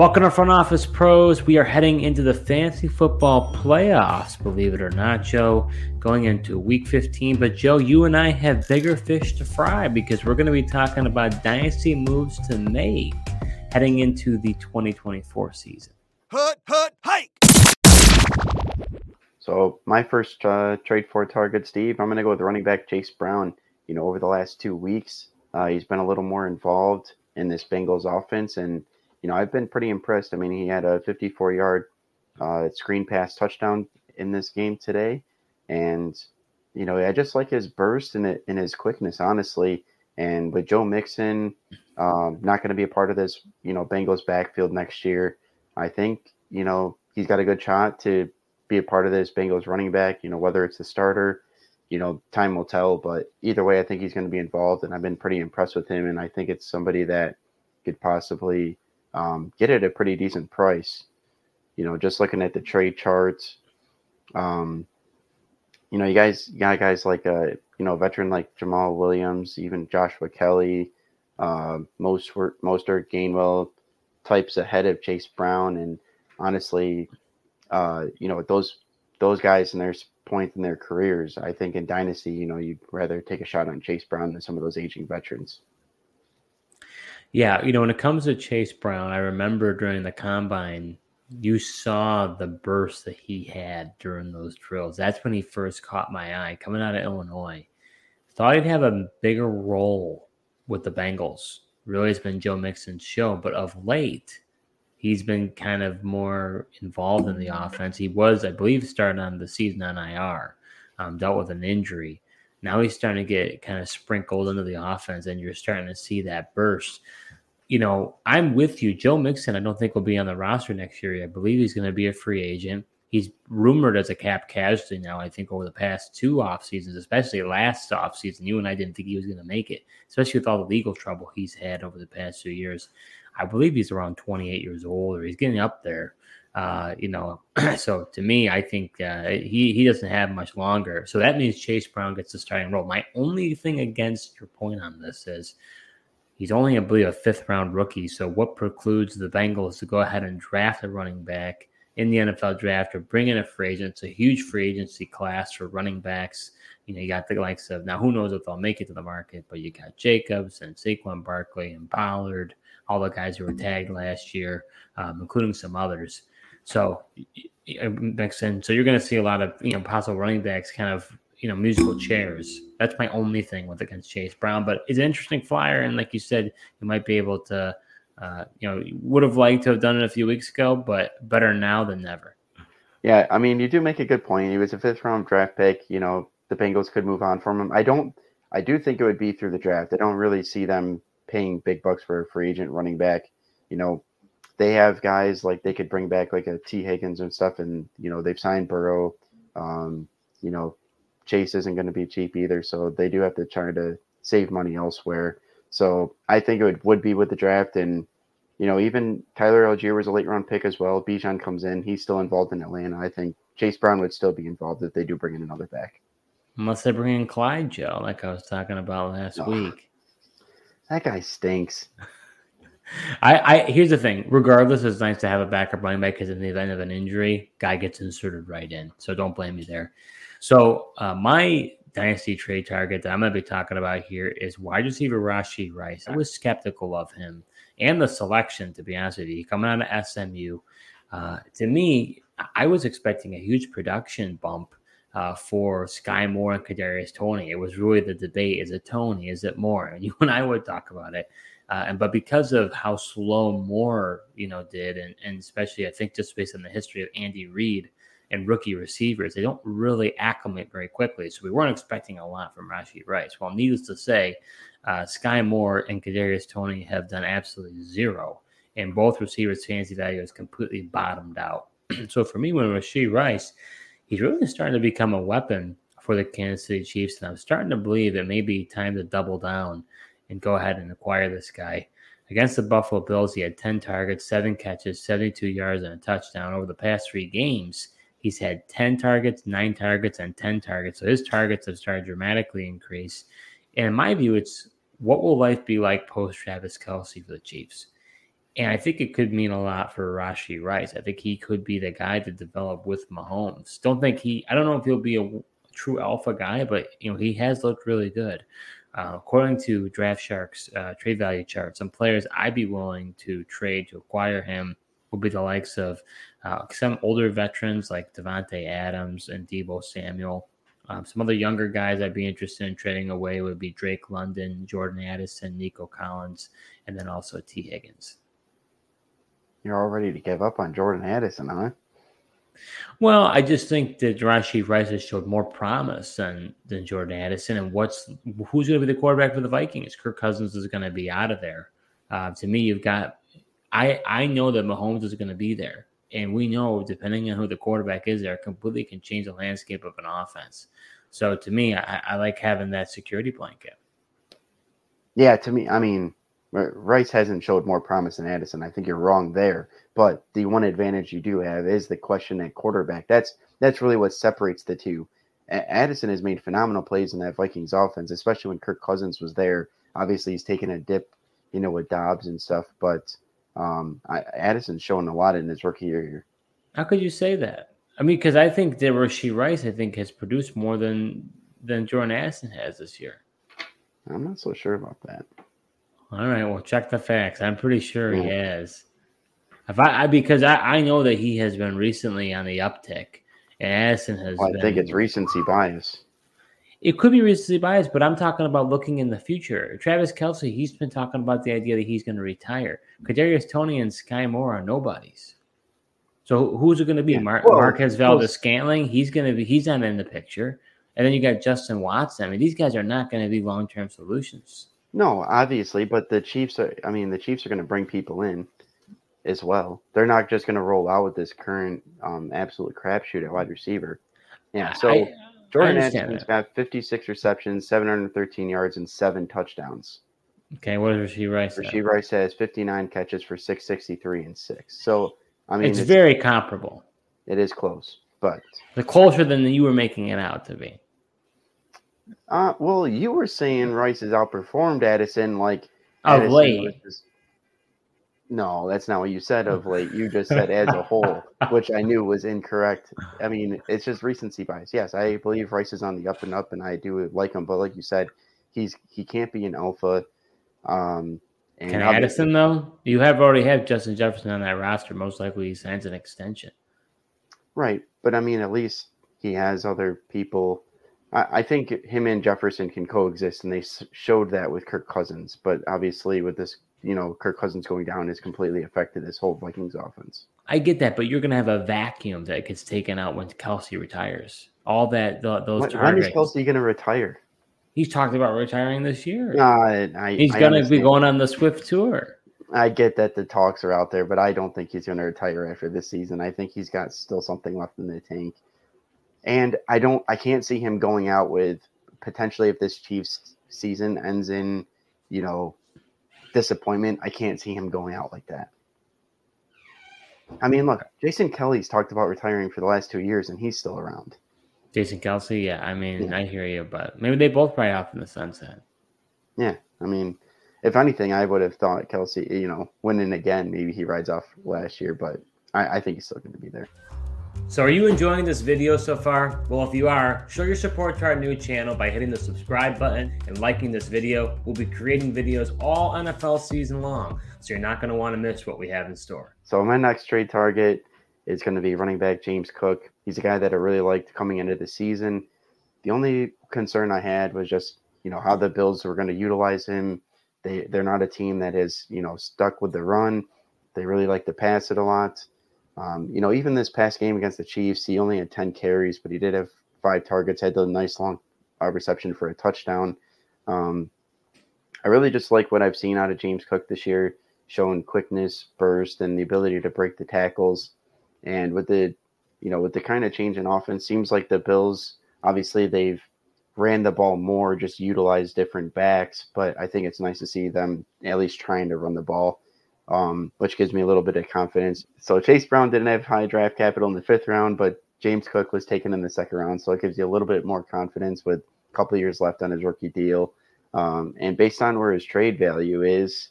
Welcome to Front Office Pros. We are heading into the fantasy football playoffs, believe it or not, Joe, going into week 15. But, Joe, you and I have bigger fish to fry because we're going to be talking about dynasty moves to make heading into the 2024 season. Hut, hut, hike! So, my first uh, trade for target, Steve, I'm going to go with running back Chase Brown. You know, over the last two weeks, uh, he's been a little more involved in this Bengals offense and you know, I've been pretty impressed. I mean, he had a 54 yard uh, screen pass touchdown in this game today. And, you know, I just like his burst and, in his quickness, honestly. And with Joe Mixon um, not going to be a part of this, you know, Bengals backfield next year, I think, you know, he's got a good shot to be a part of this Bengals running back, you know, whether it's the starter, you know, time will tell. But either way, I think he's going to be involved. And I've been pretty impressed with him. And I think it's somebody that could possibly – um, get it at a pretty decent price. You know, just looking at the trade charts, um, you know, you guys you got guys like a uh, you know veteran like Jamaal Williams, even Joshua Kelley, uh, most Mostert Gainwell types ahead of Chase Brown, and honestly, uh, you know those those guys and their point in their careers, I think in dynasty, you know, you'd rather take a shot on Chase Brown than some of those aging veterans. Yeah, you know, when it comes to Chase Brown, I remember during the combine, you saw the burst that he had during those drills. That's when he first caught my eye coming out of Illinois. Thought he'd have a bigger role with the Bengals. Really, it's been Joe Mixon's show, but of late, he's been kind of more involved in the offense. He was, I believe, starting on the season on IR, um, dealt with an injury. Now he's starting to get kind of sprinkled into the offense, and you're starting to see that burst. You know, I'm with you. Joe Mixon, I don't think will be on the roster next year. I believe he's going to be a free agent. He's rumored as a cap casualty now, I think, over the past two off seasons, especially last off season. You and I didn't think he was going to make it, especially with all the legal trouble he's had over the past two years. I believe he's around 28 years old, or he's getting up there. Uh, you know, so to me, I think uh, he he doesn't have much longer. So that means Chase Brown gets the starting role. My only thing against your point on this is he's only, I believe, a fifth round rookie. So what precludes the Bengals to go ahead and draft a running back in the NFL draft or bring in a free agent? It's a huge free agency class for running backs. You know, you got the likes of now, who knows if they'll make it to the market, but you got Jacobs and Saquon Barkley and Pollard, all the guys who were tagged last year, um, including some others. So it makes sense. So you're going to see a lot of you know possible running backs kind of you know musical chairs. That's my only thing with against Chase Brown, but it's an interesting flyer, and like you said, you might be able to. Uh, you know, would have liked to have done it a few weeks ago, but better now than never. Yeah, I mean, you do make a good point. He was a fifth round draft pick. You know, the Bengals could move on from him. I don't. I do think it would be through the draft. I don't really see them paying big bucks for a free agent running back. You know, they have guys like they could bring back like a Tee Higgins and stuff, and you know they've signed Burrow. Um, you know, Chase isn't going to be cheap either, so they do have to try to save money elsewhere. So I think it would, would be with the draft, and you know even Tyler Allgeier was a late round pick as well. Bijan comes in, he's still involved in Atlanta. I think Chase Brown would still be involved if they do bring in another back. Unless they bring in Clyde Joe, like I was talking about last oh, week. That guy stinks. I, I here's the thing. Regardless, it's nice to have a backup running back because in the event of an injury, guy gets inserted right in. So don't blame me there. So uh, my dynasty trade target that I'm going to be talking about here is wide receiver Rashee Rice. I was skeptical of him and the selection, to be honest with you. Coming out of SMU, uh, to me, I was expecting a huge production bump uh, for Skyy Moore and Kadarius Toney. It was really the debate: is it Toney? Is it Moore? And you and I would talk about it. Uh, and but because of how slow Moore, you know, did, and, and especially I think just based on the history of Andy Reid and rookie receivers, they don't really acclimate very quickly. So we weren't expecting a lot from Rashee Rice. Well, needless to say, uh, Skyy Moore and Kadarius Toney have done absolutely zero, and both receivers' fantasy value is completely bottomed out. so for me, when Rashee Rice, he's really starting to become a weapon for the Kansas City Chiefs, and I'm starting to believe it may be time to double down and go ahead and acquire this guy. Against the Buffalo Bills, he had 10 targets, seven catches, 72 yards, and a touchdown. Over the past three games, he's had 10 targets, nine targets, and 10 targets. So his targets have started dramatically increase. And in my view, it's what will life be like post Travis Kelce for the Chiefs? And I think it could mean a lot for Rashee Rice. I think he could be the guy to develop with Mahomes. Don't think he, I don't know if he'll be a true alpha guy, but you know, he has looked really good. Uh, according to Draft Sharks uh, trade value chart, some players I'd be willing to trade to acquire him will be the likes of uh, some older veterans like Davante Adams and Deebo Samuel. Um, some other younger guys I'd be interested in trading away would be Drake London, Jordan Addison, Nico Collins, and then also Tee Higgins. You're all ready to give up on Jordan Addison, huh? Well, I just think that Rashee Rice has showed more promise than than Jordan Addison. And what's who's going to be the quarterback for the Vikings? Kirk Cousins is going to be out of there. Uh, to me, you've got. I I know that Mahomes is going to be there, and we know depending on who the quarterback is, there completely can change the landscape of an offense. So to me, I, I like having that security blanket. Yeah, to me, I mean, Rice hasn't showed more promise than Addison. I think you're wrong there. But the one advantage you do have is the question at quarterback. That's that's really what separates the two. Addison has made phenomenal plays in that Vikings offense, especially when Kirk Cousins was there. Obviously, he's taken a dip, you know, with Dobbs and stuff. But um, I, Addison's shown a lot in his rookie year. Here. How could you say that? I mean, because I think that Rashee Rice, I think, has produced more than than Jordan Addison has this year. I'm not so sure about that. All right, well, check the facts. I'm pretty sure yeah. he has. If I, I because I, I know that he has been recently on the uptick, and Addison has. Well, I been, think it's recency bias. It could be recency bias, but I'm talking about looking in the future. Travis Kelce, he's been talking about the idea that he's going to retire. Kadarius Toney and Skyy Moore are nobodies. So who's it going to be? Yeah. Mar- well, Marquez Valdes Scantling. He's going to be. He's not in the picture. And then you got Justin Watson. I mean, these guys are not going to be long term solutions. No, obviously, but the Chiefs are. I mean, the Chiefs are going to bring people in as well. They're not just going to roll out with this current um, absolute crapshoot at wide receiver. Yeah, so I, Jordan Addison's got 56 receptions, 713 yards, and seven touchdowns. Okay, what does Rashee Rice? Rashee Rice has 59 catches for 663 and six. So I mean, it's, it's very comparable. It is close, but the closer than you were making it out to be. Uh, well, you were saying Rice has outperformed Addison like of Addison late. Was, no, that's not what you said of late. You just said as a whole, which I knew was incorrect. I mean, it's just recency bias. Yes, I believe Rice is on the up and up, and I do like him. But like you said, he's he can't be an alpha. Um, and Can Addison though? You have already had Justin Jefferson on that roster. Most likely, he signs an extension. Right, but I mean, at least he has other people I, think him and Jefferson can coexist, and they showed that with Kirk Cousins. But obviously, with this, you know, Kirk Cousins going down has completely affected this whole Vikings offense. I get that, but you're going to have a vacuum that gets taken out when Kelce retires. All that the, those when, when is Kelce going to retire? He's talked about retiring this year. Uh, I, he's going to be going on the Swift tour. I get that the talks are out there, but I don't think he's going to retire after this season. I think he's got still something left in the tank. And I don't, I can't see him going out with potentially if this Chiefs season ends in, you know, disappointment. I can't see him going out like that. I mean, look, Jason Kelly's talked about retiring for the last two years, and he's still around. Jason Kelce, yeah. I mean, yeah. I hear you, but maybe they both ride off in the sunset. Yeah, I mean, if anything, I would have thought Kelce, you know, winning again, maybe he rides off last year, but I, I think he's still going to be there. So, are you enjoying this video so far? Well, if you are, show your support to our new channel by hitting the subscribe button and liking this video. We'll be creating videos all NFL season long, so you're not going to want to miss what we have in store. So, my next trade target is going to be running back James Cook. He's a guy that I really liked coming into the season. The only concern I had was just, you know, how the Bills were going to utilize him. They they're not a team that has, you know, stuck with the run. They really like to pass it a lot. Um, you know, even this past game against the Chiefs, he only had 10 carries, but he did have five targets, had the nice long uh, reception for a touchdown. Um, I really just like what I've seen out of James Cook this year, showing quickness, burst, and the ability to break the tackles. And with the, you know, with the kind of change in offense, seems like the Bills obviously they've ran the ball more, just utilized different backs. But I think it's nice to see them at least trying to run the ball um, which gives me a little bit of confidence. So Chase Brown didn't have high draft capital in the fifth round, but James Cook was taken in the second round, so it gives you a little bit more confidence with a couple years left on his rookie deal. Um, and based on where his trade value is,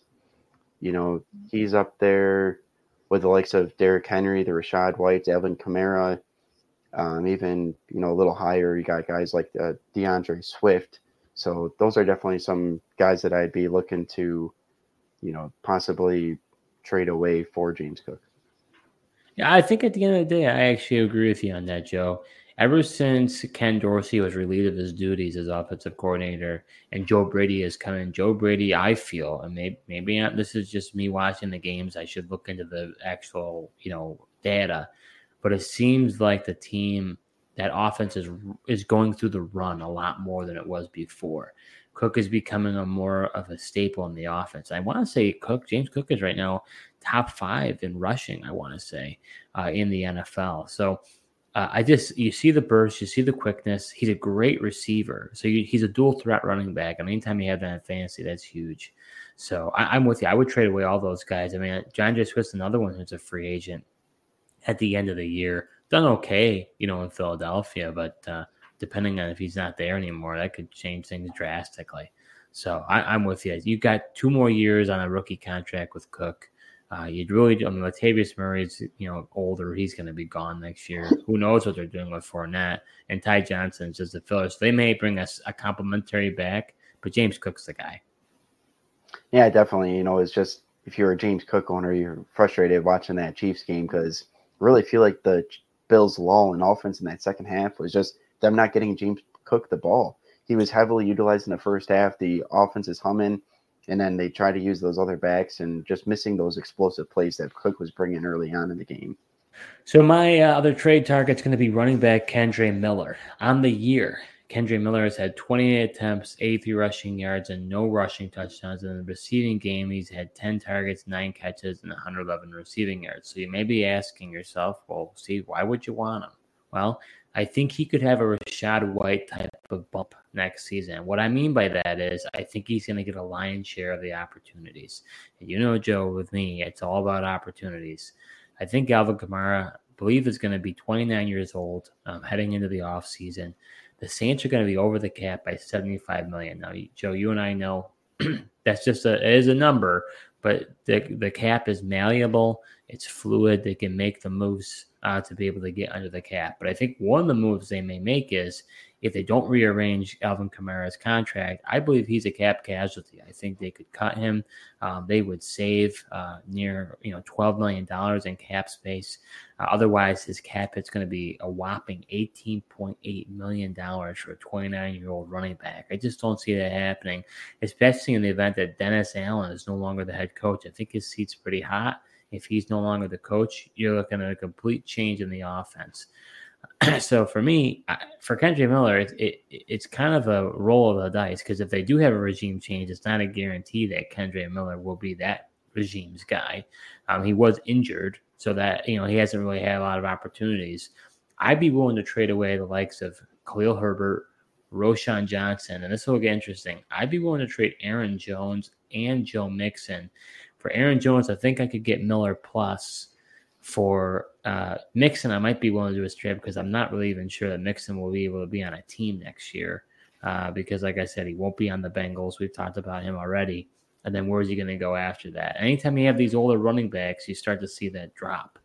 You know, he's up there with the likes of Derrick Henry, the Rachaad White, Alvin Kamara, um, even you know a little higher. You got guys like uh, D'Andre Swift. So those are definitely some guys that I'd be looking to, you know, possibly trade away for James Cook. Yeah, I think at the end of the day, I actually agree with you on that, Joe. Ever since Ken Dorsey was relieved of his duties as offensive coordinator and Joe Brady is coming, Joe Brady, I feel, and maybe, maybe not, this is just me watching the games. I should look into the actual, you know, data, but it seems like the team that offense is is going through the run a lot more than it was before. Cook is becoming a more of a staple in the offense. I want to say Cook, James Cook is right now top five in rushing. I want to say uh, in the NFL. So uh, I just you see the burst, you see the quickness. He's a great receiver. So you, he's a dual threat running back. And anytime you have that in fantasy, that's huge. So I, am with you. I would trade away all those guys. I mean, John J. Swift's another one who's a free agent at the end of the year. Done okay, you know, in Philadelphia, but uh, depending on if he's not there anymore, that could change things drastically. So I, am with you. You've got two more years on a rookie contract with Cook. Uh, you'd really, I mean, Latavius Murray's, you know, older. He's going to be gone next year. Who knows what they're doing with Fournette and Ty Johnson's just the filler. So they may bring us a complimentary back, but James Cook's the guy. Yeah, definitely. You know, it's just if you're a James Cook owner, you're frustrated watching that Chiefs game because really feel like the Bills' lull in offense in that second half was just them not getting James Cook the ball. He was heavily utilized in the first half. The offense is humming, and then they try to use those other backs and just missing those explosive plays that Cook was bringing early on in the game. So my uh, other trade target's going to be running back Kendre Miller on the year. Kendre Miller has had 28 attempts, 83 rushing yards, and no rushing touchdowns. In the receiving game, he's had 10 targets, 9 catches, and 111 receiving yards. So you may be asking yourself, well, Steve, why would you want him? Well, I think he could have a Rachaad White type of bump next season. What I mean by that is I think he's going to get a lion's share of the opportunities. You know, Joe, with me, it's all about opportunities. I think Alvin Kamara, believe, is going to be 29 years old um, heading into the offseason. The Saints are going to be over the cap by 75 million. Now, Joe, you and I know that's just a is a number, but the the cap is malleable. It's fluid. They can make the moves uh, to be able to get under the cap. But I think one of the moves they may make is if they don't rearrange Alvin Kamara's contract, I believe he's a cap casualty. I think they could cut him. Um, they would save uh, near you know twelve million dollars in cap space. Uh, otherwise, his cap hit's going to be a whopping eighteen point eight million dollars for a twenty nine year old running back. I just don't see that happening, especially in the event that Dennis Allen is no longer the head coach. I think his seat's pretty hot. If he's no longer the coach, you're looking at a complete change in the offense. so for me, for Kendre Miller, it, it, it's kind of a roll of the dice because if they do have a regime change, it's not a guarantee that Kendre Miller will be that regime's guy. Um, he was injured, so that you know he hasn't really had a lot of opportunities. I'd be willing to trade away the likes of Khalil Herbert, Roschon Johnson, and this will get interesting. I'd be willing to trade Aaron Jones and Joe Mixon. For Aaron Jones, I think I could get Miller plus for uh, Mixon, I might be willing to do a trade because I'm not really even sure that Mixon will be able to be on a team next year. Uh, because, like I said, he won't be on the Bengals. We've talked about him already. And then where's he going to go after that? Anytime you have these older running backs, you start to see that drop.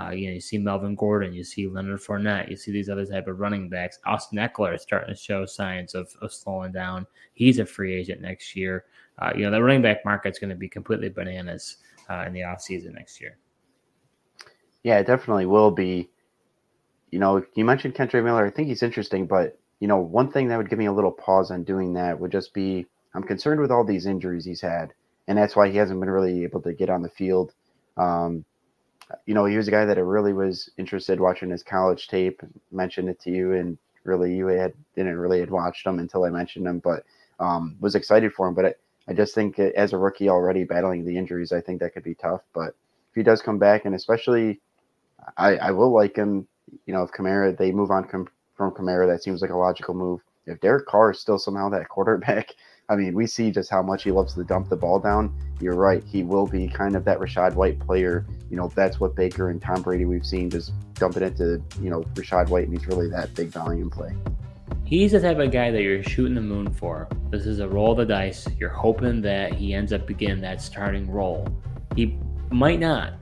Uh, you know, you see Melvin Gordon, you see Leonard Fournette, you see these other type of running backs. Austin Ekeler is starting to show signs of, of slowing down. He's a free agent next year. Uh, you know, the running back market's going to be completely bananas uh, in the offseason next year. Yeah, it definitely will be. You know, you mentioned Kendre Miller. I think he's interesting, but you know, one thing that would give me a little pause on doing that would just be I'm concerned with all these injuries he's had, and that's why he hasn't been really able to get on the field. Um, you know, he was a guy that I really was interested watching his college tape. Mentioned it to you, and really you had didn't really had watched him until I mentioned him, but um, was excited for him. But I, I just think as a rookie already battling the injuries, I think that could be tough. But if he does come back, and especially I, I will like him. You know, if Kamara they move on com- from Kamara, that seems like a logical move. If Derek Carr is still somehow that quarterback, I mean, we see just how much he loves to dump the ball down. You're right; he will be kind of that Rachaad White player. You know, that's what Baker and Tom Brady we've seen just dumping it into you know Rachaad White, and he's really that big volume play. He's the type of guy that you're shooting the moon for. This is a roll of the dice. You're hoping that he ends up beginning that starting role. He might not,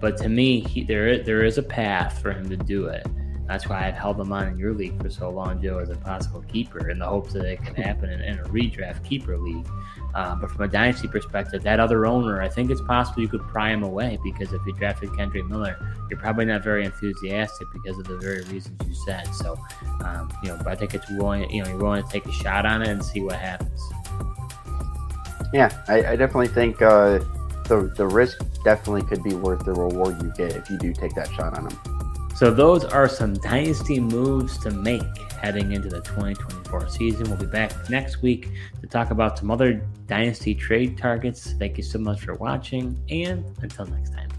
but to me, he, there there is a path for him to do it. That's why I've held him on in your league for so long, Joe, as a possible keeper, in the hopes that it can happen in, in a redraft keeper league. Uh, but from a dynasty perspective, that other owner, I think it's possible you could pry him away because if you drafted Kendrick Miller, you're probably not very enthusiastic because of the very reasons you said. So, um, you know, but I think it's willing, you know, you're willing to take a shot on it and see what happens. Yeah, I, I definitely think uh, the the risk definitely could be worth the reward you get if you do take that shot on him. So those are some dynasty moves to make heading into the 2024 season. We'll be back next week to talk about some other dynasty trade targets. Thank you so much for watching, and until next time.